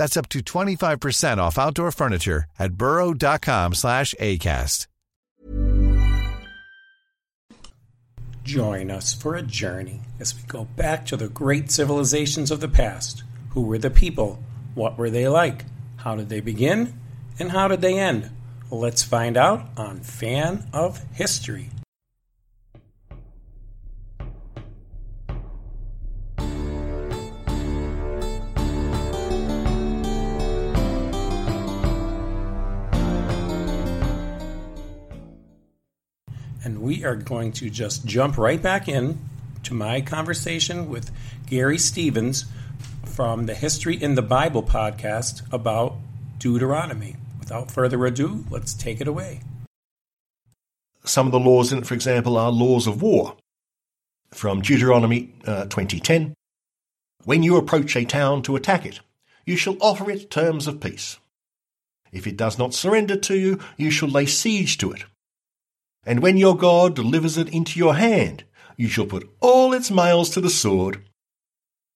That's up to 25% off outdoor furniture at burrow.com slash ACAST. Join us for a journey as we go back to the great civilizations of the past. Who were the people? What were they like? How did they begin? And how did they end? Let's find out on Fan of History. We are going to just jump right back in to my conversation with Garry Stevens from the History in the Bible podcast about Deuteronomy. Without further ado, let's take it away. Some of the laws in it, for example, are laws of war. From Deuteronomy uh, 2010 When you approach a town to attack it, you shall offer it terms of peace. If it does not surrender to you, you shall lay siege to it. And when your God delivers it into your hand, you shall put all its males to the sword.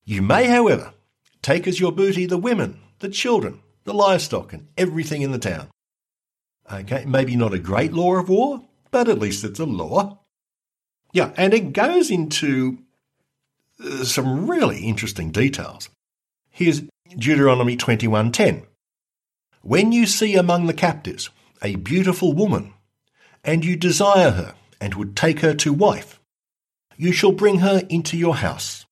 You may, however, take as your booty the women, the children, the livestock, and everything in the town. Okay, maybe not a great law of war, but at least it's a law. Yeah, and it goes into uh, some really interesting details. Here's Deuteronomy 21:10. When you see among the captives a beautiful woman, and you desire her, and would take her to wife, you shall bring her into your house,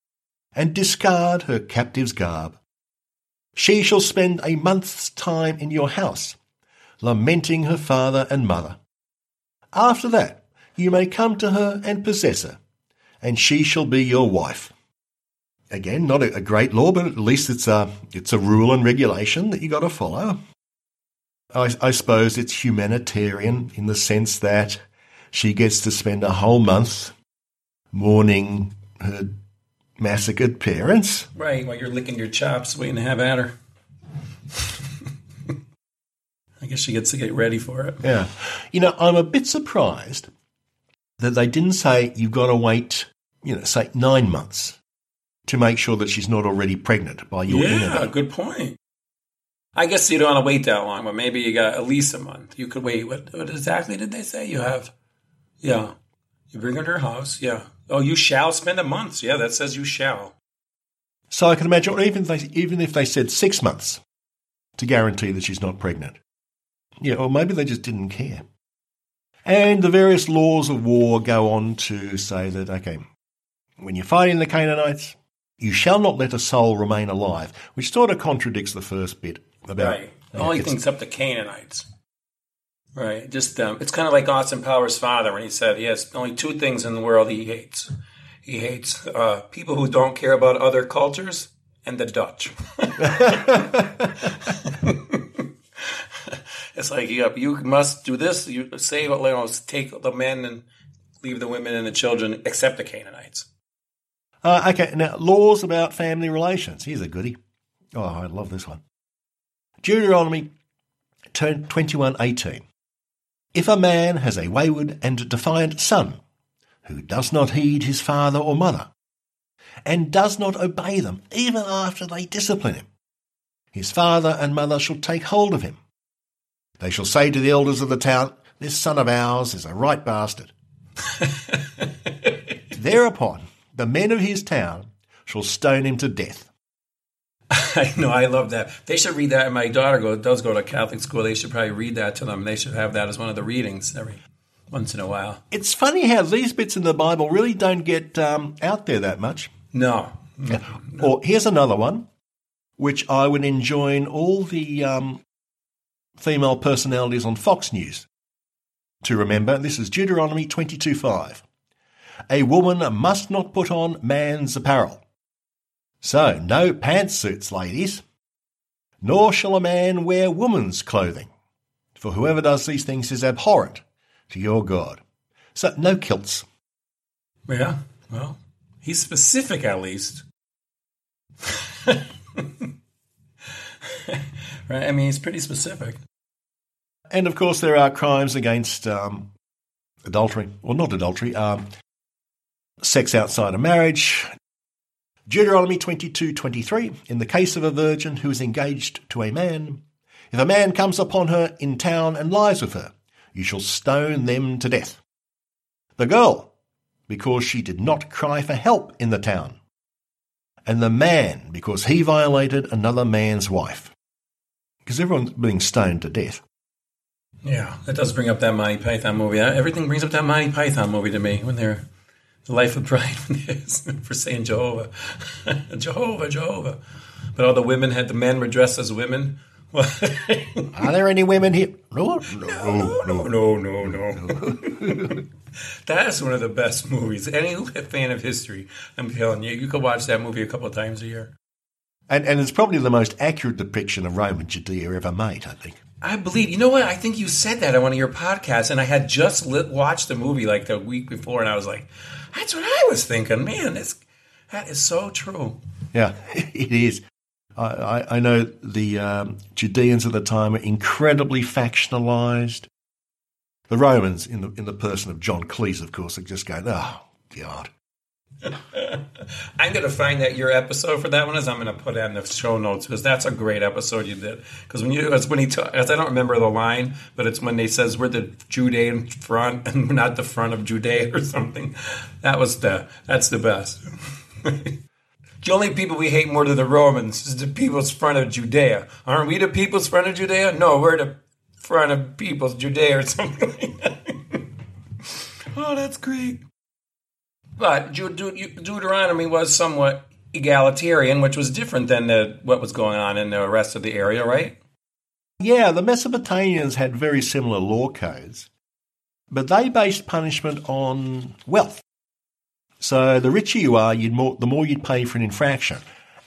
and discard her captive's garb. She shall spend a month's time in your house, lamenting her father and mother. After that, you may come to her and possess her, and she shall be your wife. Again, not a, great law, but at least it's a, it's a rule and regulation that you got to follow. I, I suppose it's humanitarian in the sense that she gets to spend a whole month mourning her massacred parents. Right, while you're licking your chops, waiting to have at her. I guess she gets to get ready for it. Yeah. You know, I'm a bit surprised that they didn't say you've got to wait, you know, say nine months to make sure that she's not already pregnant by your yeah, good point. I guess you don't want to wait that long, but maybe you got at least a month. You could wait. What, what exactly did they say? You have, yeah. You bring her to her house, yeah. Oh, you shall spend a month. Yeah, that says you shall. So I can imagine, even if they, even if they said six months to guarantee that she's not pregnant. Yeah, or maybe they just didn't care. And the various laws of war go on to say that, okay, when you're fighting the Canaanites, you shall not let a soul remain alive, which sort of contradicts the first bit about. Right. Only things up the Canaanites. Right. Just um, it's kind of like Austin Powers' father when he said he has only two things in the world he hates. He hates uh, people who don't care about other cultures and the Dutch. it's like you, you must do this. You say, you know, take the men and leave the women and the children, except the Canaanites. Uh, okay, now laws about family relations. Here's a goodie. Oh, I love this one. Deuteronomy 21:18. If a man has a wayward and defiant son, who does not heed his father or mother, and does not obey them even after they discipline him, his father and mother shall take hold of him. They shall say to the elders of the town, This son of ours is a right bastard. Thereupon the men of his town shall stone him to death. I know, I love that. They should read that. My daughter go, does go to Catholic school. They should probably read that to them. They should have that as one of the readings every once in a while. It's funny how these bits in the Bible really don't get um, out there that much. No. no. Or here's another one, which I would enjoin all the um, female personalities on Fox News to remember. This is Deuteronomy 22.5. A woman must not put on man's apparel. So, no pantsuits, ladies. Nor shall a man wear woman's clothing. For whoever does these things is abhorrent to your God. So, no kilts. Yeah, well, he's specific at least. right? I mean, he's pretty specific. And of course, there are crimes against um, adultery, or not adultery, um, sex outside of marriage. Deuteronomy 22:23 In the case of a virgin who is engaged to a man, if a man comes upon her in town and lies with her, you shall stone them to death. The girl, because she did not cry for help in the town, and the man, because he violated another man's wife. Because everyone's being stoned to death. Yeah, that does bring up that Monty Python movie. Everything brings up that Monty Python movie to me when they're the life of Brian for saying Jehovah, Jehovah, Jehovah. But all the women had the men were dressed as women. Are there any women here? No, no, no, no, no, no. That's one of the best movies. Any fan of history, I'm telling you, you could watch that movie a couple of times a year. And, and it's probably the most accurate depiction of Roman Judea ever made, I think. I believe. You know what? I think you said that on one of your podcasts, and I had just lit, watched the movie like the week before, and I was like, "That's what I was thinking." Man, that's that is so true. Yeah, it is. I, I know the um, Judeans at the time were incredibly factionalized. The Romans, in the in the person of John Cleese, of course, are just going, "Oh God." I'm going to find that your episode for that one is I'm going to put in the show notes because that's a great episode you did. Because when you, it's when he, I don't remember the line, but it's when he says we're the Judean front and we're not the front of Judea or something. That was the, that's the best. the only people we hate more than the Romans is the people's front of Judea. Aren't we the people's front of Judea? No, we're the front of people's Judea or something like that. oh, that's great. But Deuteronomy was somewhat egalitarian, which was different than the, what was going on in the rest of the area, right? Yeah, the Mesopotamians had very similar law codes, but they based punishment on wealth. So the richer you are, more, the more you'd pay for an infraction.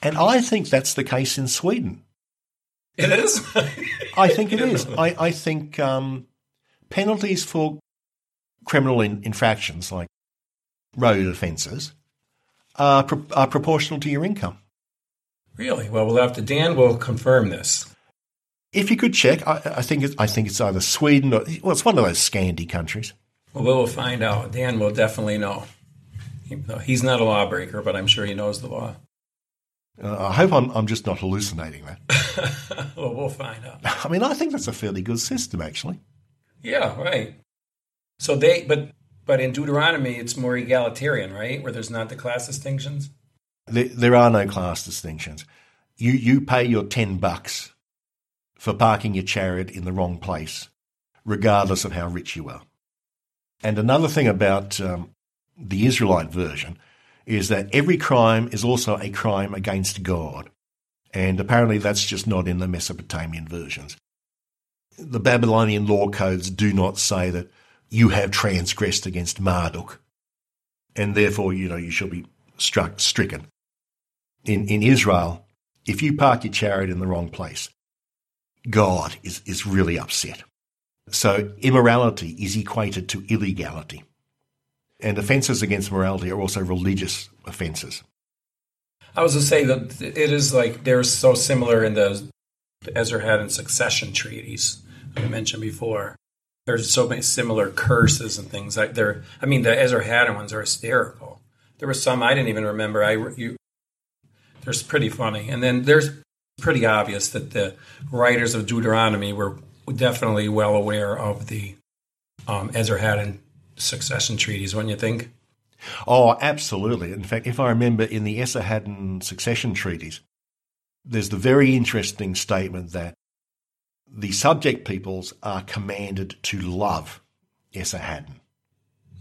And I think that's the case in Sweden. It is? I think it is. I, I think um, penalties for criminal in, infractions like road offences are, pro- are proportional to your income. Really? Well, we'll have to. Dan will confirm this. If you could check, I, I think it's, I think it's either Sweden or well, it's one of those Scandi countries. Well, we'll find out. Dan will definitely know. He's not a lawbreaker, but I'm sure he knows the law. Uh, I hope I'm, I'm just not hallucinating that. well, we'll find out. I mean, I think that's a fairly good system, actually. Yeah, right. So they, but but in Deuteronomy, it's more egalitarian, right? Where there's not the class distinctions. There, there are no class distinctions. You you pay your ten bucks for parking your chariot in the wrong place, regardless of how rich you are. And another thing about um, the Israelite version is that every crime is also a crime against God. And apparently that's just not in the Mesopotamian versions. The Babylonian law codes do not say that you have transgressed against Marduk, and therefore, you know, you shall be struck, stricken. In, in Israel, if you park your chariot in the wrong place, God is, is really upset. So immorality is equated to illegality. And offences against morality are also religious offences. I was to say that it is like they're so similar in the Esarhaddon succession treaties I mentioned before there's so many similar curses and things like there. I mean, the Esarhaddon ones are hysterical. There were some I didn't even remember. I you, there's pretty funny, and then there's pretty obvious that the writers of Deuteronomy were definitely well aware of the um, Esarhaddon succession treaties. Wouldn't you think? Oh, absolutely. In fact, if I remember in the Esarhaddon succession treaties, there's the very interesting statement that the subject peoples are commanded to love Esarhaddon.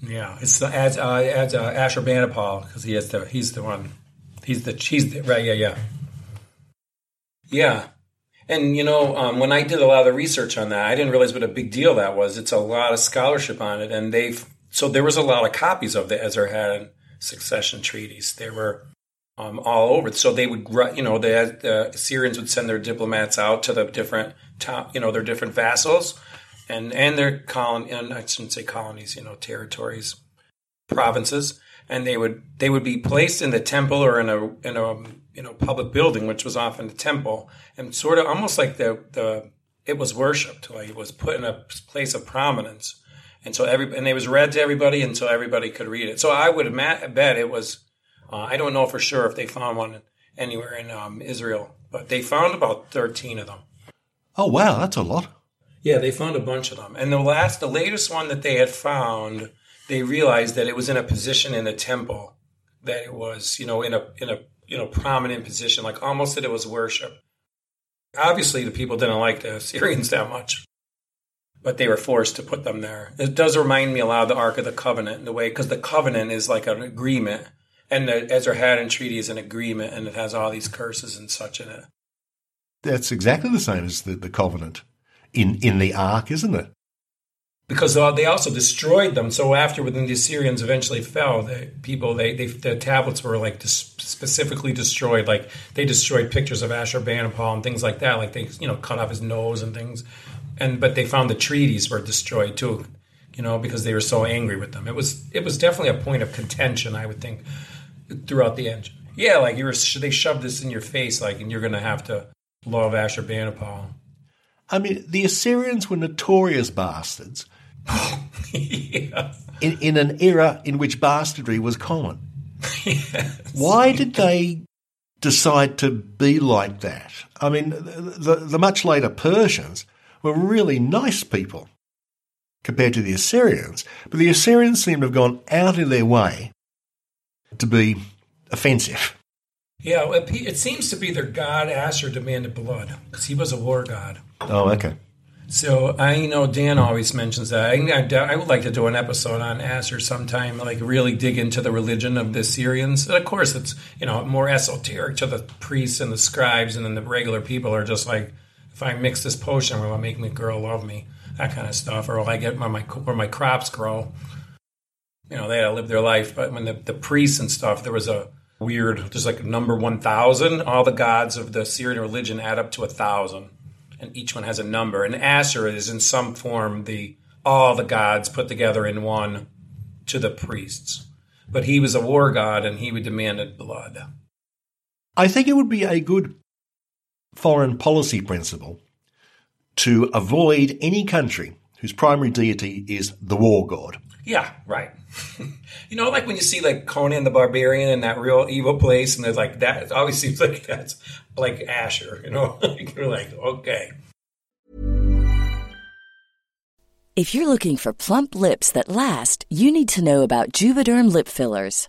Yeah, it's the, as uh, as uh, Ashurbanipal because he is the he's the one he's the he's the, right yeah yeah yeah and you know um, when I did a lot of the research on that I didn't realize what a big deal that was it's a lot of scholarship on it and they've so there was a lot of copies of the Esarhaddon succession treaties They were um, all over. So they would, you know, the, the Assyrians would send their diplomats out to the different, you know, their different vassals, and and their colony, and I shouldn't say colonies, you know, territories, provinces, and they would they would be placed in the temple or in a in a you know public building, which was often the temple, and sort of almost like the the it was worshipped, like it was put in a place of prominence. And so every and it was read to everybody, and so everybody could read it. So I would bet it was uh, I don't know for sure if they found one anywhere in um, Israel, but they found about 13 of them. Oh, wow, that's a lot. Yeah, they found a bunch of them. And the last, the latest one that they had found, they realized that it was in a position in the temple, that it was, you know, in a, in a, you know, prominent position, like almost that it was worship. Obviously, the people didn't like the Assyrians that much, but they were forced to put them there. It does remind me a lot of the Ark of the Covenant in the way, because the covenant is like an agreement and the Esarhaddon Treaty is an agreement, and it has all these curses and such in it. That's exactly the same as the, the covenant in in the Ark, isn't it? Because uh, they also destroyed them. So after when the Assyrians eventually fell, the people they, they the tablets were like specifically destroyed. Like they destroyed pictures of Ashurbanipal and things like that. Like they you know cut off his nose and things. And but they found the treaties were destroyed too you know, because they were so angry with them. It was it was definitely a point of contention, I would think, throughout the engine. Yeah, like you were, they shoved this in your face, like, and you're going to have to love Ashurbanipal. I mean, the Assyrians were notorious bastards. yeah. in, in an era in which bastardry was common. yes. Why did they decide to be like that? I mean, the, the much later Persians were really nice people compared to the Assyrians, but the Assyrians seem to have gone out of their way to be offensive. Yeah, it seems to be their god Asher demanded blood because he was a war god. Oh, okay. So I know Dan always mentions that. I, I, would like to do an episode on Asher sometime, like really dig into the religion of the Assyrians. And of course, it's you know more esoteric to the priests and the scribes, and then the regular people are just like, if I mix this potion, will it make my girl love me? That kind of stuff, or will I get my, my where my crops grow? you know, they had to live their life. But when the, the priests and stuff, there was a weird, there's like number 1,000. All the gods of the Assyrian religion add up to a thousand, and each one has a number. And Asher is in some form the all the gods put together in one to the priests. But he was a war god, and he demanded blood. I think it would be a good foreign policy principle to avoid any country whose primary deity is the war god. Yeah, right. you know, like when you see like Conan the Barbarian in that real evil place, and there's like that. It always seems like that's like Asher. You know, you're like, okay. If you're looking for plump lips that last, you need to know about Juvederm lip fillers.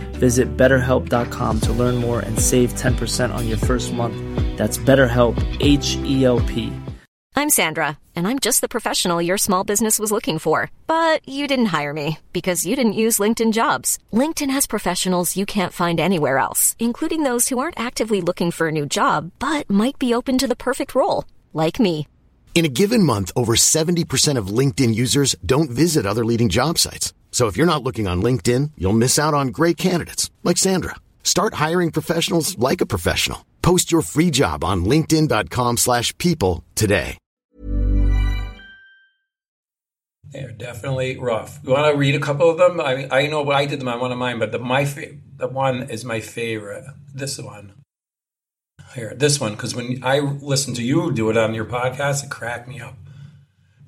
Visit betterhelp.com to learn more and save 10% on your first month. That's BetterHelp, H E L P. I'm Sandra, and I'm just the professional your small business was looking for. But you didn't hire me because you didn't use LinkedIn jobs. LinkedIn has professionals you can't find anywhere else, including those who aren't actively looking for a new job but might be open to the perfect role, like me. In a given month, over 70% of LinkedIn users don't visit other leading job sites. So if you're not looking on LinkedIn, you'll miss out on great candidates like Sandra. Start hiring professionals like a professional. Post your free job on linkedin.com/people today. They're definitely rough. You want to read a couple of them? I mean, I know I did them on one of mine, but the my fa- the one is my favorite. This one here, this one, because when I listen to you do it on your podcast, it cracked me up.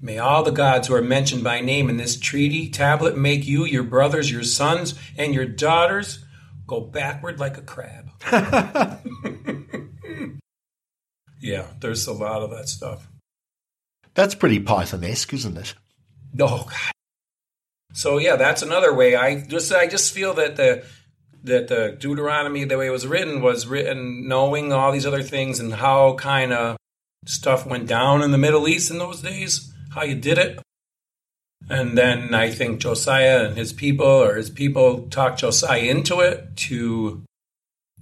May all the gods who are mentioned by name in this treaty tablet make you, your brothers, your sons, and your daughters go backward like a crab. yeah, there's a lot of that stuff. That's pretty Python-esque, isn't it? Oh God. So yeah, that's another way. I just I just feel that the that the Deuteronomy, the way it was written, was written knowing all these other things and how kind of stuff went down in the Middle East in those days, how you did it. And then I think Josiah and his people, or his people, talked Josiah into it to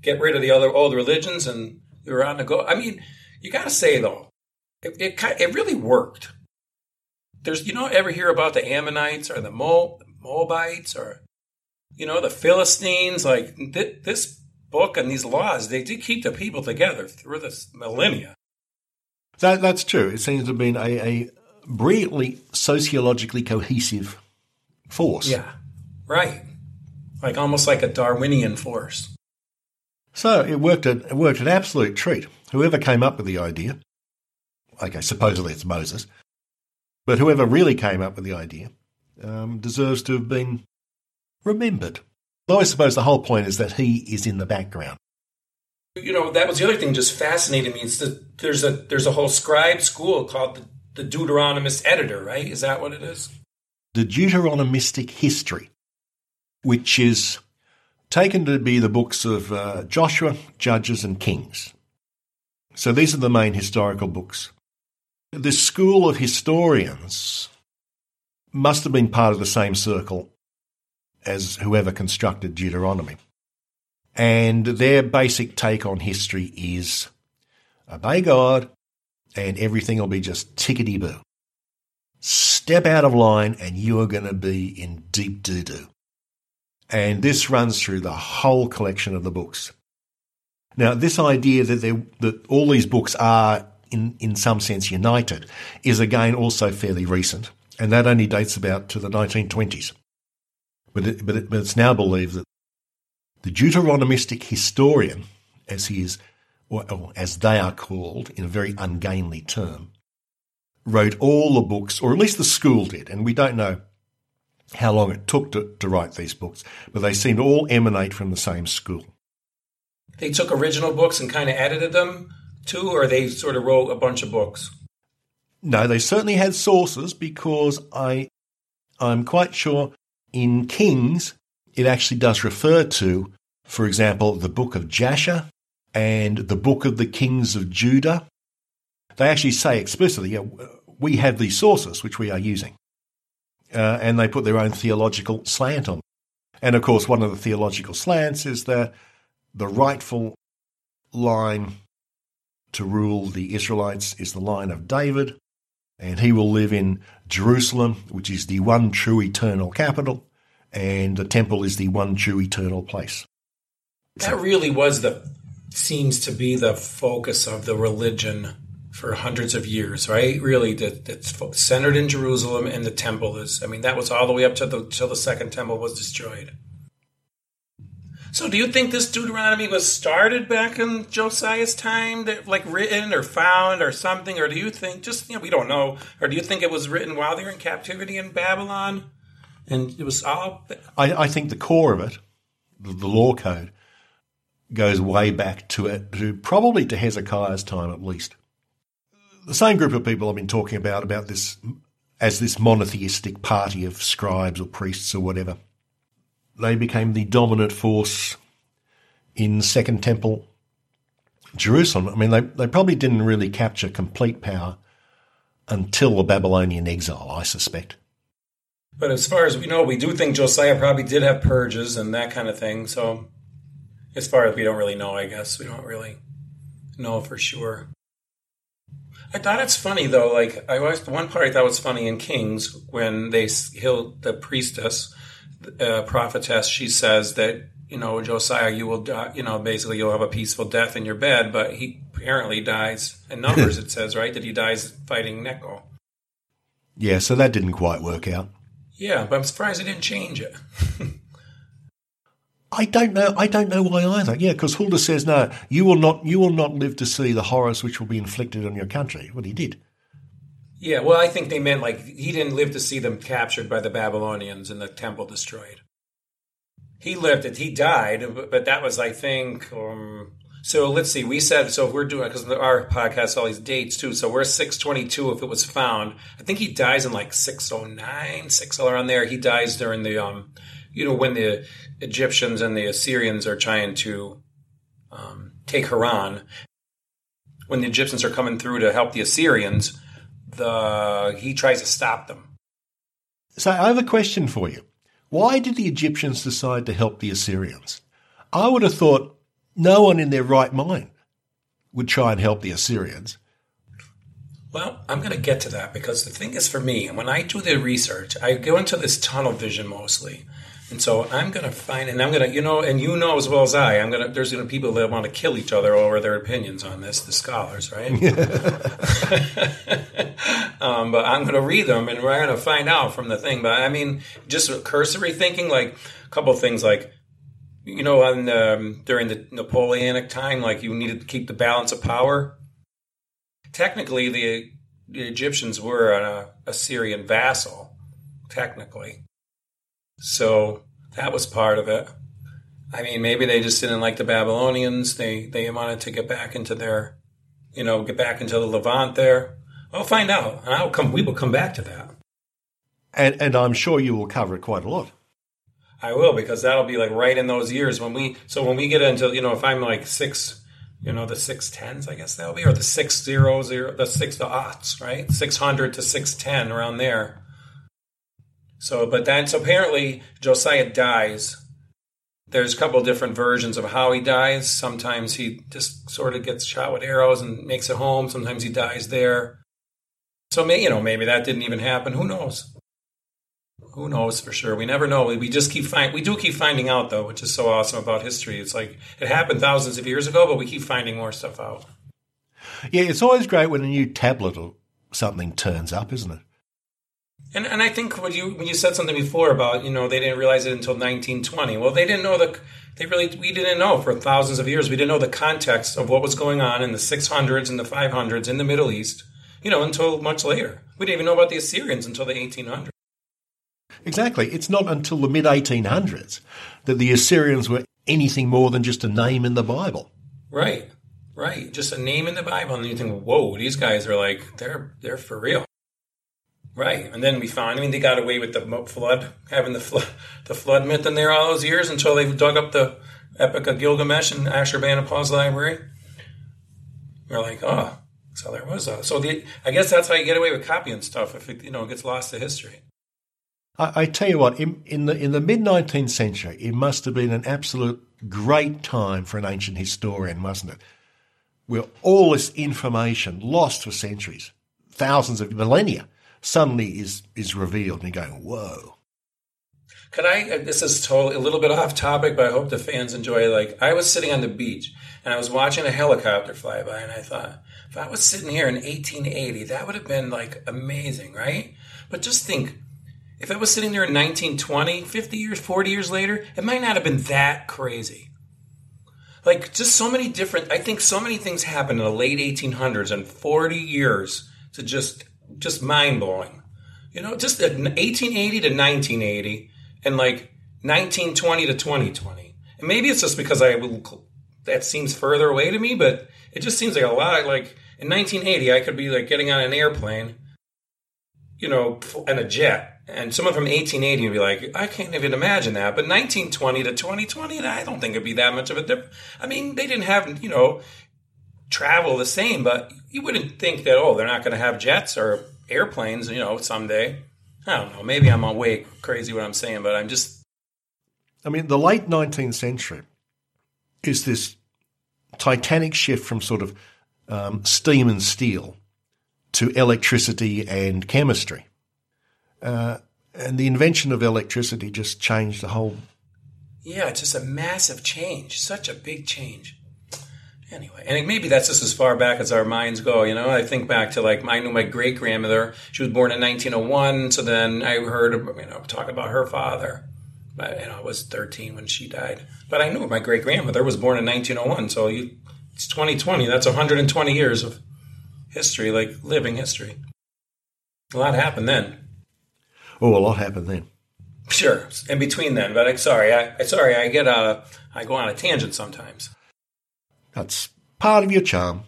get rid of the other old religions, and they were on the go. I mean, you got to say though, it, it it really worked. There's you don't ever hear about the Ammonites or the Mo, Moabites or you know, the Philistines, like th- this book and these laws, they did keep the people together through this millennia. That, that's true. It seems to have been a, a brilliantly sociologically cohesive force. Yeah, right. Like almost like a Darwinian force. So it worked. A, it worked an absolute treat. Whoever came up with the idea, okay, supposedly it's Moses, but whoever really came up with the idea um, deserves to have been remembered. Though I suppose the whole point is that he is in the background. You know, that was the other thing just fascinated me. It's that there's a there's a whole scribe school called the, the Deuteronomist editor, right? Is that what it is? The Deuteronomistic history, which is taken to be the books of uh, Joshua, Judges, and Kings. So these are the main historical books. This school of historians must have been part of the same circle as whoever constructed Deuteronomy. And their basic take on history is obey God and everything will be just tickety boo. Step out of line and you are going to be in deep doo doo. And this runs through the whole collection of the books. Now, this idea that, that all these books are in, in some sense united is again also fairly recent, and that only dates about to the 1920s. But, it, but, it, but it's now believed that the Deuteronomistic historian, as he is, or, or as they are called in a very ungainly term, wrote all the books, or at least the school did, and we don't know how long it took to, to write these books, but they seem to all emanate from the same school. They took original books and kind of edited them too, or they sort of wrote a bunch of books? No, they certainly had sources because I, I'm quite sure in Kings, it actually does refer to, for example, the book of Jasher and the book of the kings of Judah. They actually say explicitly, yeah, we have these sources which we are using. Uh, and they put their own theological slant on. And of course, one of the theological slants is that the rightful line to rule the Israelites is the line of David, and he will live in Jerusalem, which is the one true eternal capital, and the temple is the one true eternal place. That really was the seems to be the focus of the religion for hundreds of years, right? Really, that it's centered in Jerusalem, and the temple is. I mean, that was all the way up to the till the second temple was destroyed. So, do you think this Deuteronomy was started back in Josiah's time, that, like written or found or something, or do you think just you know we don't know, or do you think it was written while they were in captivity in Babylon, and it was all? I, I think the core of it, the, the law code, goes way back to it, to probably to Hezekiah's time at least. The same group of people I've been talking about about this as this monotheistic party of scribes or priests or whatever they became the dominant force in Second Temple Jerusalem. I mean, they, they probably didn't really capture complete power until the Babylonian exile, I suspect. But as far as we know, we do think Josiah probably did have purges and that kind of thing. So, as far as we don't really know, I guess we don't really know for sure. I thought it's funny though. Like I was one part I thought was funny in Kings when they killed the priestess uh, prophetess, she says that you know Josiah, you will die. You know, basically you'll have a peaceful death in your bed, but he apparently dies in Numbers. it says right that he dies fighting Necho. Yeah, so that didn't quite work out. Yeah, but I'm surprised they didn't change it. I don't know. I don't know why either. Yeah, because Hulda says no. You will not. You will not live to see the horrors which will be inflicted on your country. Well, he did. Yeah, well, I think they meant like he didn't live to see them captured by the Babylonians and the temple destroyed. He lived it. He died, but that was, I think. Um, so let's see. We said so. If we're doing because our podcast all these dates too. So we're six twenty two. If it was found, I think he dies in like six oh nine, six around there. He dies during the um, you know, when the Egyptians and the Assyrians are trying to um, take Haran. When the Egyptians are coming through to help the Assyrians the he tries to stop them. So I have a question for you. Why did the Egyptians decide to help the Assyrians? I would have thought no one in their right mind would try and help the Assyrians. Well, I'm going to get to that because the thing is for me, when I do the research, I go into this tunnel vision mostly. And so I'm going to find, and I'm going to, you know, and you know as well as I, I'm going to, there's going to be people that want to kill each other over their opinions on this, the scholars, right? um, but I'm going to read them and we're going to find out from the thing. But I mean, just cursory thinking, like a couple things like, you know, on, um, during the Napoleonic time, like you needed to keep the balance of power. Technically, the, the Egyptians were an Assyrian vassal, technically. So that was part of it. I mean, maybe they just didn't like the Babylonians. They they wanted to get back into their, you know, get back into the Levant there. I'll find out, and I'll come. We will come back to that. And and I'm sure you will cover it quite a lot. I will because that'll be like right in those years when we. So when we get into, you know, if I'm like six, you know, the six tens, I guess that'll be, or the six zero zero, the six the aughts, right? Six hundred to six ten around there. So, but then, so apparently Josiah dies. There's a couple different versions of how he dies. Sometimes he just sort of gets shot with arrows and makes it home. Sometimes he dies there. So, you know, maybe that didn't even happen. Who knows? Who knows for sure? We never know. We just keep find. We do keep finding out though, which is so awesome about history. It's like it happened thousands of years ago, but we keep finding more stuff out. Yeah, it's always great when a new tablet or something turns up, isn't it? And and I think when you when you said something before about you know they didn't realize it until 1920. Well, they didn't know the they really we didn't know for thousands of years. We didn't know the context of what was going on in the 600s and the 500s in the Middle East. You know until much later. We didn't even know about the Assyrians until the 1800s. Exactly. It's not until the mid 1800s that the Assyrians were anything more than just a name in the Bible. Right. Right. Just a name in the Bible, and you think, "Whoa, these guys are like they're they're for real." Right, and then we found. I mean, they got away with the flood, having the flood, the flood myth in there all those years until they dug up the Epic of Gilgamesh in Ashurbanipal's library. We're like, oh, so there was a. So the, I guess that's how you get away with copying stuff if it you know gets lost to history. I, I tell you what, in, in the in the mid nineteenth century, it must have been an absolute great time for an ancient historian, wasn't it? where all this information lost for centuries, thousands of millennia, suddenly is, is revealed and you're going, whoa. Could I? uh, This is totally a little bit off topic, but I hope the fans enjoy. Like I was sitting on the beach and I was watching a helicopter fly by, and I thought, if I was sitting here in 1880, that would have been like amazing, right? But just think, if I was sitting there in 1920, 50 years, 40 years later, it might not have been that crazy. Like just so many different. I think so many things happened in the late 1800s and 40 years to just just mind blowing. You know, just 1880 to 1980 and like 1920 to 2020. And maybe it's just because I will, that seems further away to me, but it just seems like a lot. Like in 1980, I could be like getting on an airplane, you know, and a jet. And someone from 1880 would be like, I can't even imagine that. But 1920 to 2020, I don't think it'd be that much of a difference. I mean, they didn't have, you know, travel the same, but you wouldn't think that, oh, they're not going to have jets or airplanes, you know, someday. I don't know. Maybe I'm way crazy what I'm saying, but I'm just. I mean, the late 19th century is this titanic shift from sort of um, steam and steel to electricity and chemistry. Uh, and the invention of electricity just changed the whole. Yeah, it's just a massive change. Such a big change. Anyway, and maybe that's just as far back as our minds go. You know, I think back to like I knew my great grandmother. She was born in 1901. So then I heard, you know, talk about her father. But you know, I was 13 when she died. But I knew my great grandmother was born in 1901. So you, it's 2020. That's 120 years of history, like living history. A lot happened then. Oh, a lot happened then. Sure, in between then. But I'm sorry, I, I sorry, I get uh, I go on a tangent sometimes. That's part of your charm.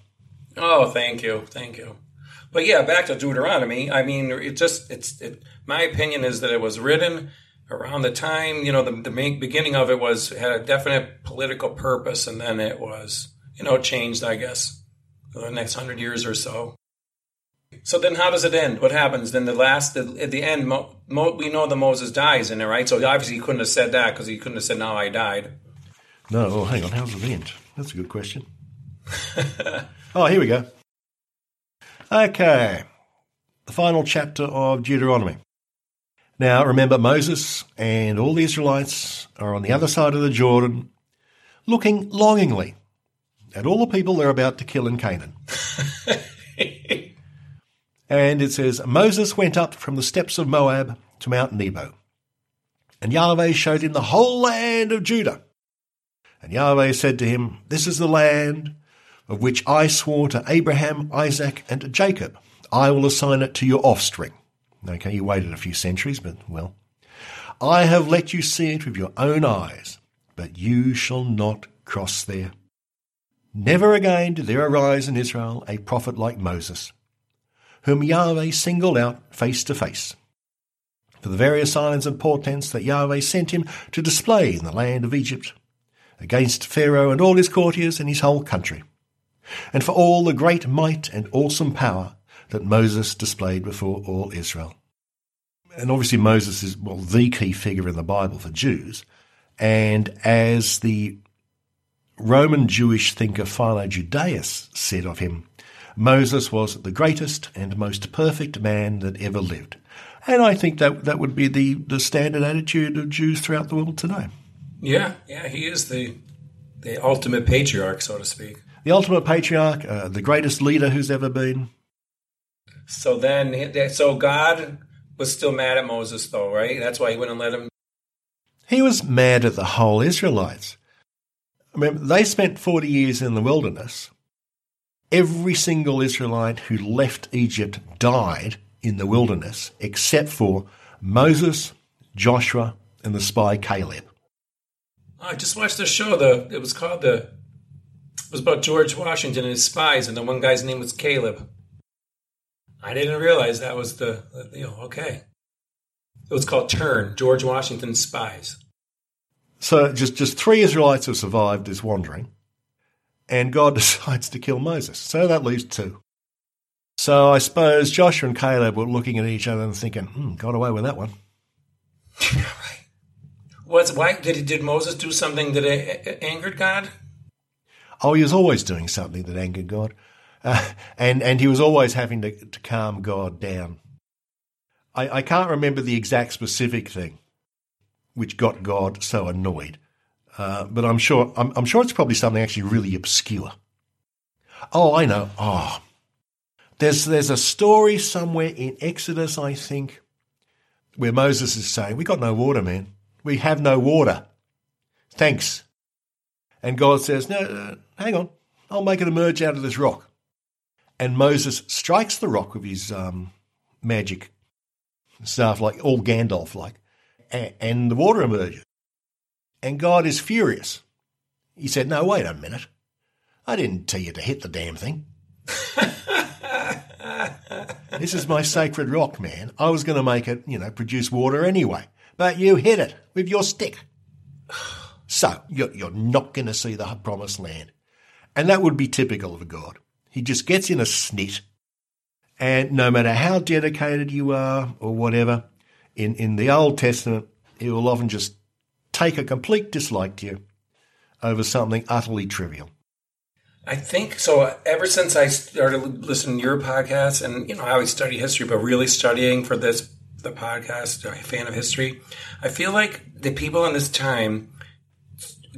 Oh, thank you, thank you. But yeah, back to Deuteronomy. I mean, it just it's it, my opinion is that it was written around the time you know the, the beginning of it was had a definite political purpose, and then it was you know changed, I guess, for the next hundred years or so. So then, how does it end? What happens? Then the last at the end, Mo, Mo, we know that Moses dies in it, right? So obviously he couldn't have said that because he couldn't have said, "Now I died." No, oh, hang on. How does it end? That's a good question. oh, here we go. Okay. The final chapter of Deuteronomy. Now, remember, Moses and all the Israelites are on the other side of the Jordan, looking longingly at all the people they're about to kill in Canaan. and it says, Moses went up from the steppes of Moab to Mount Nebo, and Yahweh showed him the whole land of Judah. And Yahweh said to him, This is the land of which I swore to Abraham, Isaac, and to Jacob. I will assign it to your offspring. Okay, you waited a few centuries, but well. I have let you see it with your own eyes, but you shall not cross there. Never again did there arise in Israel a prophet like Moses, whom Yahweh singled out face to face, for the various signs and portents that Yahweh sent him to display in the land of Egypt, against Pharaoh and all his courtiers and his whole country, and for all the great might and awesome power that Moses displayed before all Israel. And obviously Moses is, well, the key figure in the Bible for Jews, and as the Roman Jewish thinker Philo Judaeus said of him, Moses was the greatest and most perfect man that ever lived. And I think that that would be the, the standard attitude of Jews throughout the world today. Yeah, yeah, he is the the ultimate patriarch, so to speak. The ultimate patriarch, uh, the greatest leader who's ever been. So then, so God was still mad at Moses, though, right? That's why he wouldn't let him. He was mad at the whole Israelites. I mean, they spent 40 years in the wilderness. Every single Israelite who left Egypt died in the wilderness, except for Moses, Joshua, and the spy Caleb. I just watched the show. The it was called the. It was about George Washington and his spies, and the one guy's name was Caleb. I didn't realize that was the, you know, okay. It was called Turn, George Washington's Spies. So just, just three Israelites have survived this wandering, and God decides to kill Moses. So that leaves two. So I suppose Joshua and Caleb were looking at each other and thinking, hmm, got away with that one. right. What's, why did, did Moses do something that angered God? Oh, he was always doing something that angered God. Uh, and, and he was always having to, to calm God down. I, I can't remember the exact specific thing which got God so annoyed. Uh, but I'm sure I'm, I'm, sure it's probably something actually really obscure. Oh, I know. Oh, there's there's a story somewhere in Exodus, I think, where Moses is saying, "We got no water, man. We have no water. Thanks." And God says, "No, uh, hang on. I'll make it emerge out of this rock." And Moses strikes the rock with his um, magic staff, like all Gandalf like, and, and the water emerges. And God is furious. He said, No, wait a minute. I didn't tell you to hit the damn thing. this is my sacred rock, man. I was going to make it, you know, produce water anyway. But you hit it with your stick. So you're, you're not going to see the promised land. And that would be typical of a God. He just gets in a snit, and no matter how dedicated you are or whatever, in, in the Old Testament, he will often just take a complete dislike to you over something utterly trivial. I think so. Ever since I started listening to your podcast, and you know, I always study history, but really studying for this the podcast, a fan of history. I feel like the people in this time,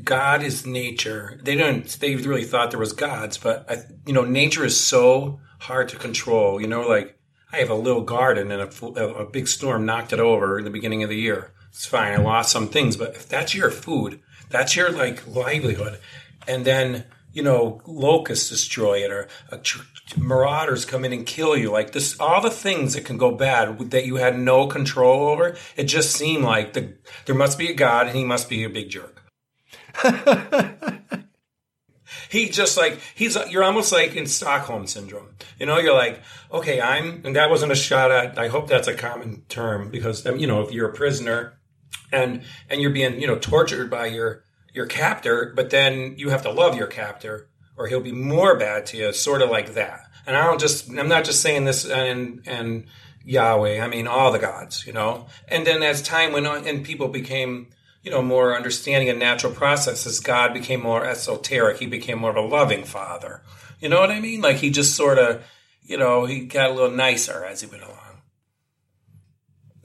God is nature. They don't. They really thought there was gods, but I, you know, nature is so hard to control. You know, like I have a little garden and a, a big storm knocked it over in the beginning of the year it's fine. I lost some things, but if that's your food, that's your like livelihood, and then you know locusts destroy it or tr- marauders come in and kill you, like this, all the things that can go bad that you had no control over. It just seemed like the there must be a God, and he must be a big jerk. he just like he's you're almost like in Stockholm syndrome. You know, you're like, okay, I'm and that wasn't a shot at. I hope that's a common term because um, you know if you're a prisoner and and you're being you know tortured by your your captor, but then you have to love your captor, or he'll be more bad to you, sort of like that. And I don't just I'm not just saying this and and Yahweh, I mean all the gods, you know. And then as time went on, and people became you know more understanding of natural processes, God became more esoteric. He became more of a loving father. You know what I mean? Like he just sort of you know he got a little nicer as he went along.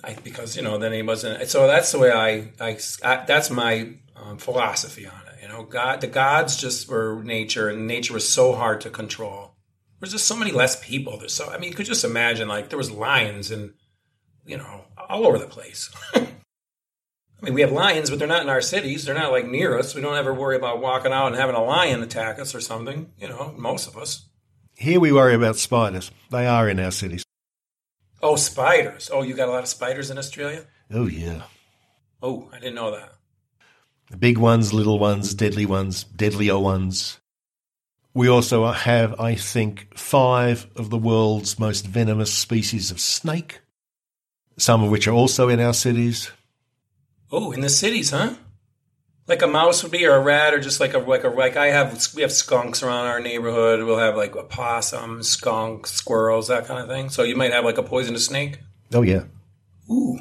I, because you know then he wasn't. So that's the way I, I, I that's my um, philosophy on it. You know, God, the gods just were nature, and nature was so hard to control. There's just so many less people. There's so I mean, you could just imagine like there was lions and you know all over the place. I mean, we have lions, but they're not in our cities. They're not like near us. We don't ever worry about walking out and having a lion attack us or something. You know, most of us. Here we worry about spiders. They are in our cities. Oh, spiders. Oh, you got a lot of spiders in Australia? Oh, yeah. Oh, I didn't know that. Big ones, little ones, deadly ones, deadlier ones. We also have, I think, five of the world's most venomous species of snake, some of which are also in our cities. Oh, in the cities, huh? like a mouse would be, or a rat, or just like a like a like I have we have skunks around our neighborhood. We'll have like a possum, skunk, squirrels, that kind of thing. So you might have like a poisonous snake. Oh yeah. Ooh.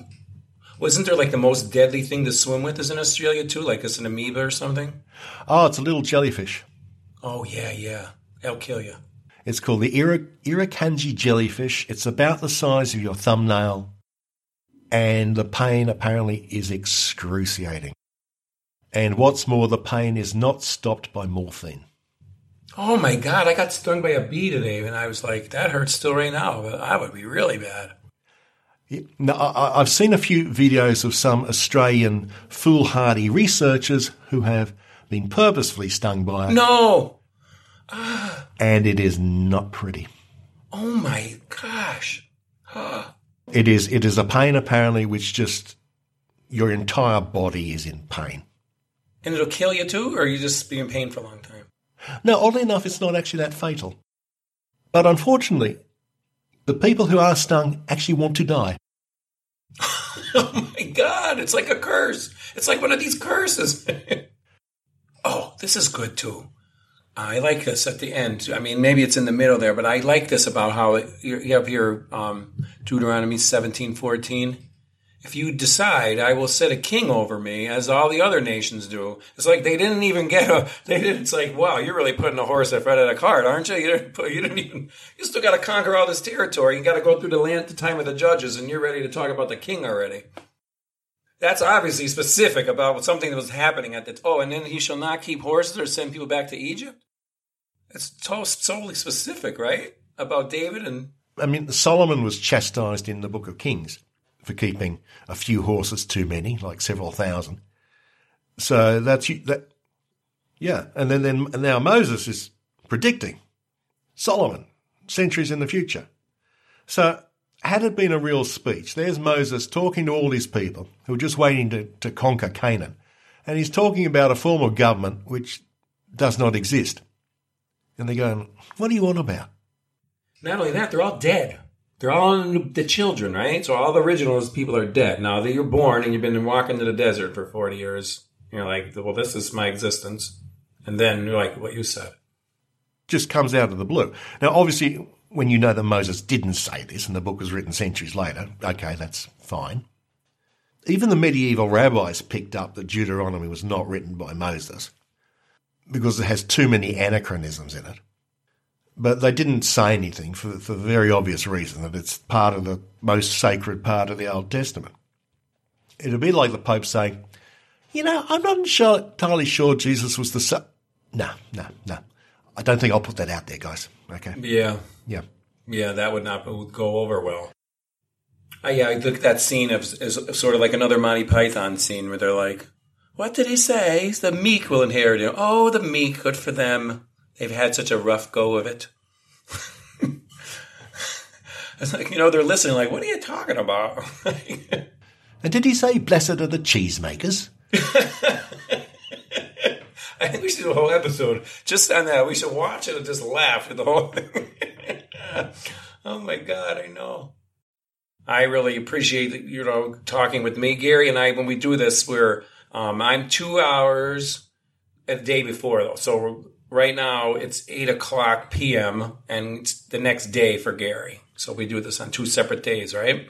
Wasn't there like the most deadly thing to swim with is in Australia too? Like it's an amoeba or something? Oh, it's a little jellyfish. Oh yeah, yeah. It'll kill you. It's called the Irukandji jellyfish. It's about the size of your thumbnail, and the pain apparently is excruciating. And what's more, the pain is not stopped by morphine. Oh my God, I got stung by a bee today, and I was like, that hurts still right now. but That would be really bad. Now, I, I've seen a few videos of some Australian foolhardy researchers who have been purposefully stung by it. No! and it is not pretty. Oh my gosh. it is it is a pain apparently which just your entire body is in pain. And it'll kill you too, or you just be in pain for a long time? No, oddly enough, it's not actually that fatal. But unfortunately, the people who are stung actually want to die. oh my god, it's like a curse. It's like one of these curses. oh, this is good too. I like this at the end. I mean, maybe it's in the middle there, but I like this about how it, you have your um, Deuteronomy seventeen fourteen if you decide I will set a king over me as all the other nations do. It's like they didn't even get a they didn't. it's like, wow, you're really putting a horse in front of a cart, aren't you? You didn't you didn't even you still gotta conquer all this territory. You gotta go through the land at the time of the judges and you're ready to talk about the king already. That's obviously specific about something that was happening at the oh, and then he shall not keep horses or send people back to Egypt. It's totally specific, right? About David and I mean, Solomon was chastised in the Book of Kings for keeping a few horses too many, like several thousand. So that's that. Yeah, and then then and now Moses is predicting Solomon centuries in the future. So had it been a real speech, there's Moses talking to all these people who are just waiting to, to conquer Canaan, and he's talking about a form of government which does not exist. And they're going, "What are you on about?" Not only that, they're all dead. They're all the children, right? So all the originals people are dead. Now that you're born and you've been walking to the desert for 40 years, you're like, well, this is my existence. And then you're like, what you said. Just comes out of the blue. Now, obviously, when you know that Moses didn't say this and the book was written centuries later, okay, that's fine. Even the medieval rabbis picked up that Deuteronomy was not written by Moses because it has too many anachronisms in it but they didn't say anything for, for the very obvious reason that it's part of the most sacred part of the Old Testament. It'd be like the Pope saying, you know, I'm not sure, entirely sure Jesus was the son. No, no, no. I don't think I'll put that out there, guys. Okay. Yeah. Yeah. Yeah, that would not go over well. Uh, yeah, I look at that scene of, as sort of like another Monty Python scene where they're like, "What did he say? The meek will inherit it. Oh, the meek, good for them. They've had such a rough go of it. it's like, you know, they're listening, like, what are you talking about? and did he say, blessed are the cheesemakers? I think we should do a whole episode just on that. We should watch it and just laugh at the whole thing. oh my God, I know. I really appreciate you know talking with me, Garry, and I. When we do this, we're um, I'm two hours a day before though, so right now it's 8 o'clock p.m. and it's the next day for Garry. So we do this on two separate days, right?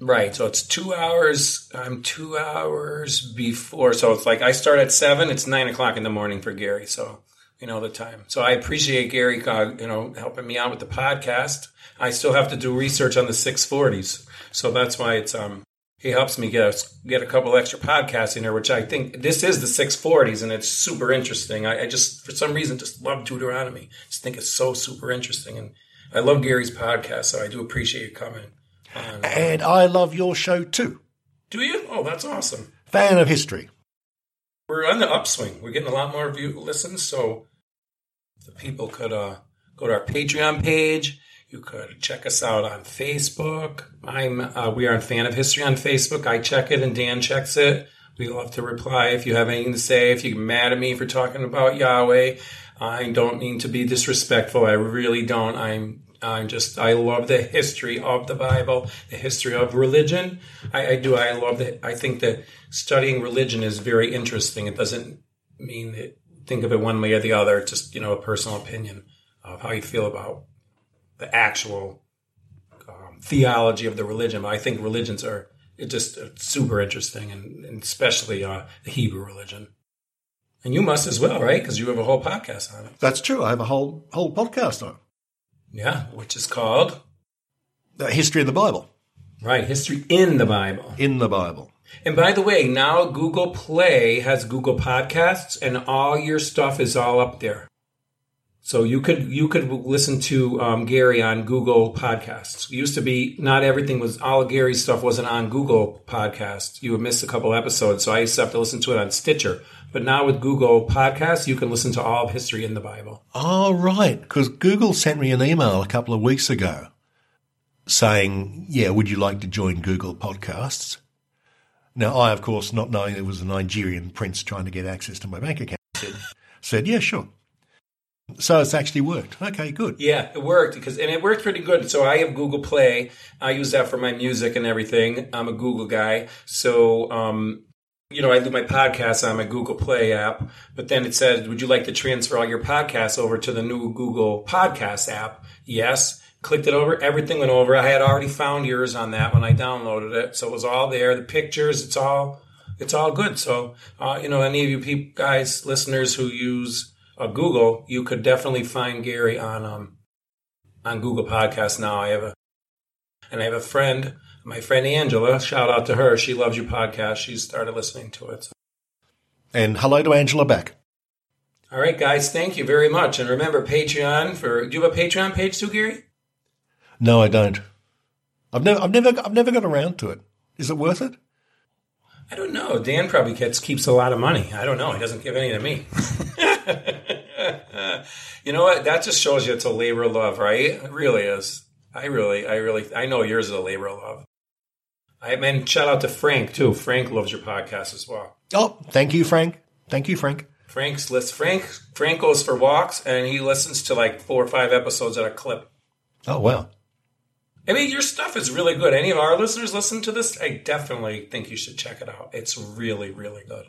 Right. So it's two hours. I'm two hours before. So it's like I start at seven. It's nine o'clock in the morning for Garry. So you know the time. So I appreciate Garry, uh, you know, helping me out with the podcast. I still have to do research on the 640s. So that's why it's um he helps me get a, get a couple extra podcasts in there, which I think this is the 640s, and it's super interesting. I, I, just, for some reason, just love Deuteronomy. Just think it's so super interesting, and I love Garry's podcast, so I do appreciate you coming. On. And I love your show too. Do you? Oh, that's awesome. Fan of history. We're on the upswing. We're getting a lot more view listens, so the people could uh, go to our Patreon page you could check us out on Facebook. I'm uh, we are a Fan of History on Facebook. I check it and Dan checks it. We love to reply if you have anything to say. If you're mad at me for talking about Yahweh, I don't mean to be disrespectful. I really don't. I'm I'm just I love the history of the Bible, the history of religion. I, I do. I love that. I think that studying religion is very interesting. It doesn't mean that think of it one way or the other. It's just you know a personal opinion of how you feel about the actual um, theology of the religion. But I think religions are just super interesting, and, and especially uh, the Hebrew religion. And you must as well, right? Because you have a whole podcast on it. That's true. I have a whole whole podcast on it. Yeah, which is called the History of the Bible. Right, history in the Bible. In the Bible. And by the way, now Google Play has Google Podcasts, and all your stuff is all up there. So you could you could listen to um, Garry on Google Podcasts. It used to be not everything was all Garry's stuff wasn't on Google Podcasts. You would miss a couple episodes, so I used to have to listen to it on Stitcher. But now with Google Podcasts, you can listen to all of history in the Bible. Oh, right. Because Google sent me an email a couple of weeks ago saying, "Yeah, would you like to join Google Podcasts?" Now, I, of course, not knowing it was a Nigerian prince trying to get access to my bank account, said "Yeah, sure." So it's actually worked. Okay, good. Yeah, it worked because and it worked pretty good. So I have Google Play. I use that for my music and everything. I'm a Google guy. So um, you know, I do my podcasts on my Google Play app, but then it said, "Would you like to transfer all your podcasts over to the new Google Podcast app?" Yes. clicked it over. Everything went over. I had already found yours on that when I downloaded it, so it was all there. The pictures, it's all, it's all good. So, uh, you know, any of you people, guys, listeners who use uh, Google, you could definitely find Garry on um, on Google Podcasts now. I have a, and I have a friend, my friend Angela. Shout out to her. She loves your podcast. She started listening to it. So. And hello to Angela back. All right, guys. Thank you very much. And remember, Patreon for. Do you have a Patreon page too, Garry? No, I don't. I've never, I've never, I've never got around to it. Is it worth it? I don't know. Dan probably gets keeps a lot of money. I don't know. He doesn't give any to me. you know what? That just shows you it's a labor of love, right? It really is. I really, I really, I know yours is a labor of love. I mean, shout out to Frank too. Frank loves your podcast as well. Oh, thank you, Frank. Thank you, Frank. Frank's list. Frank Frank goes for walks and he listens to like four or five episodes at a clip. Oh wow. I mean, your stuff is really good. Any of our listeners listen to this? I definitely think you should check it out. It's really, really good.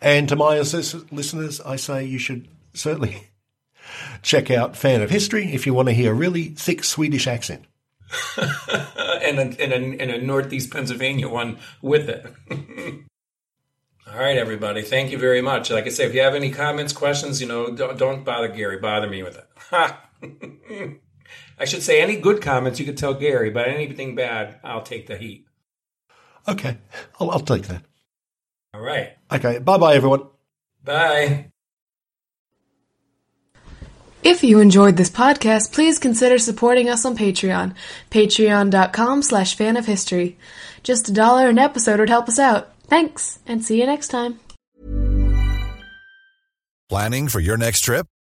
And to my listeners, I say you should certainly check out Fan of History if you want to hear a really thick Swedish accent. and, a, and, a, and a Northeast Pennsylvania one with it. All right, everybody. Thank you very much. Like I say, if you have any comments, questions, you know, don't, don't bother Garry. Bother me with it. I should say any good comments you could tell Garry, but anything bad, I'll take the heat. Okay, I'll, I'll take that. All right. Okay, bye bye, everyone. Bye. If you enjoyed this podcast, please consider supporting us on Patreon. Patreon.com slash fan of history. Just a dollar an episode would help us out. Thanks, and see you next time. Planning for your next trip?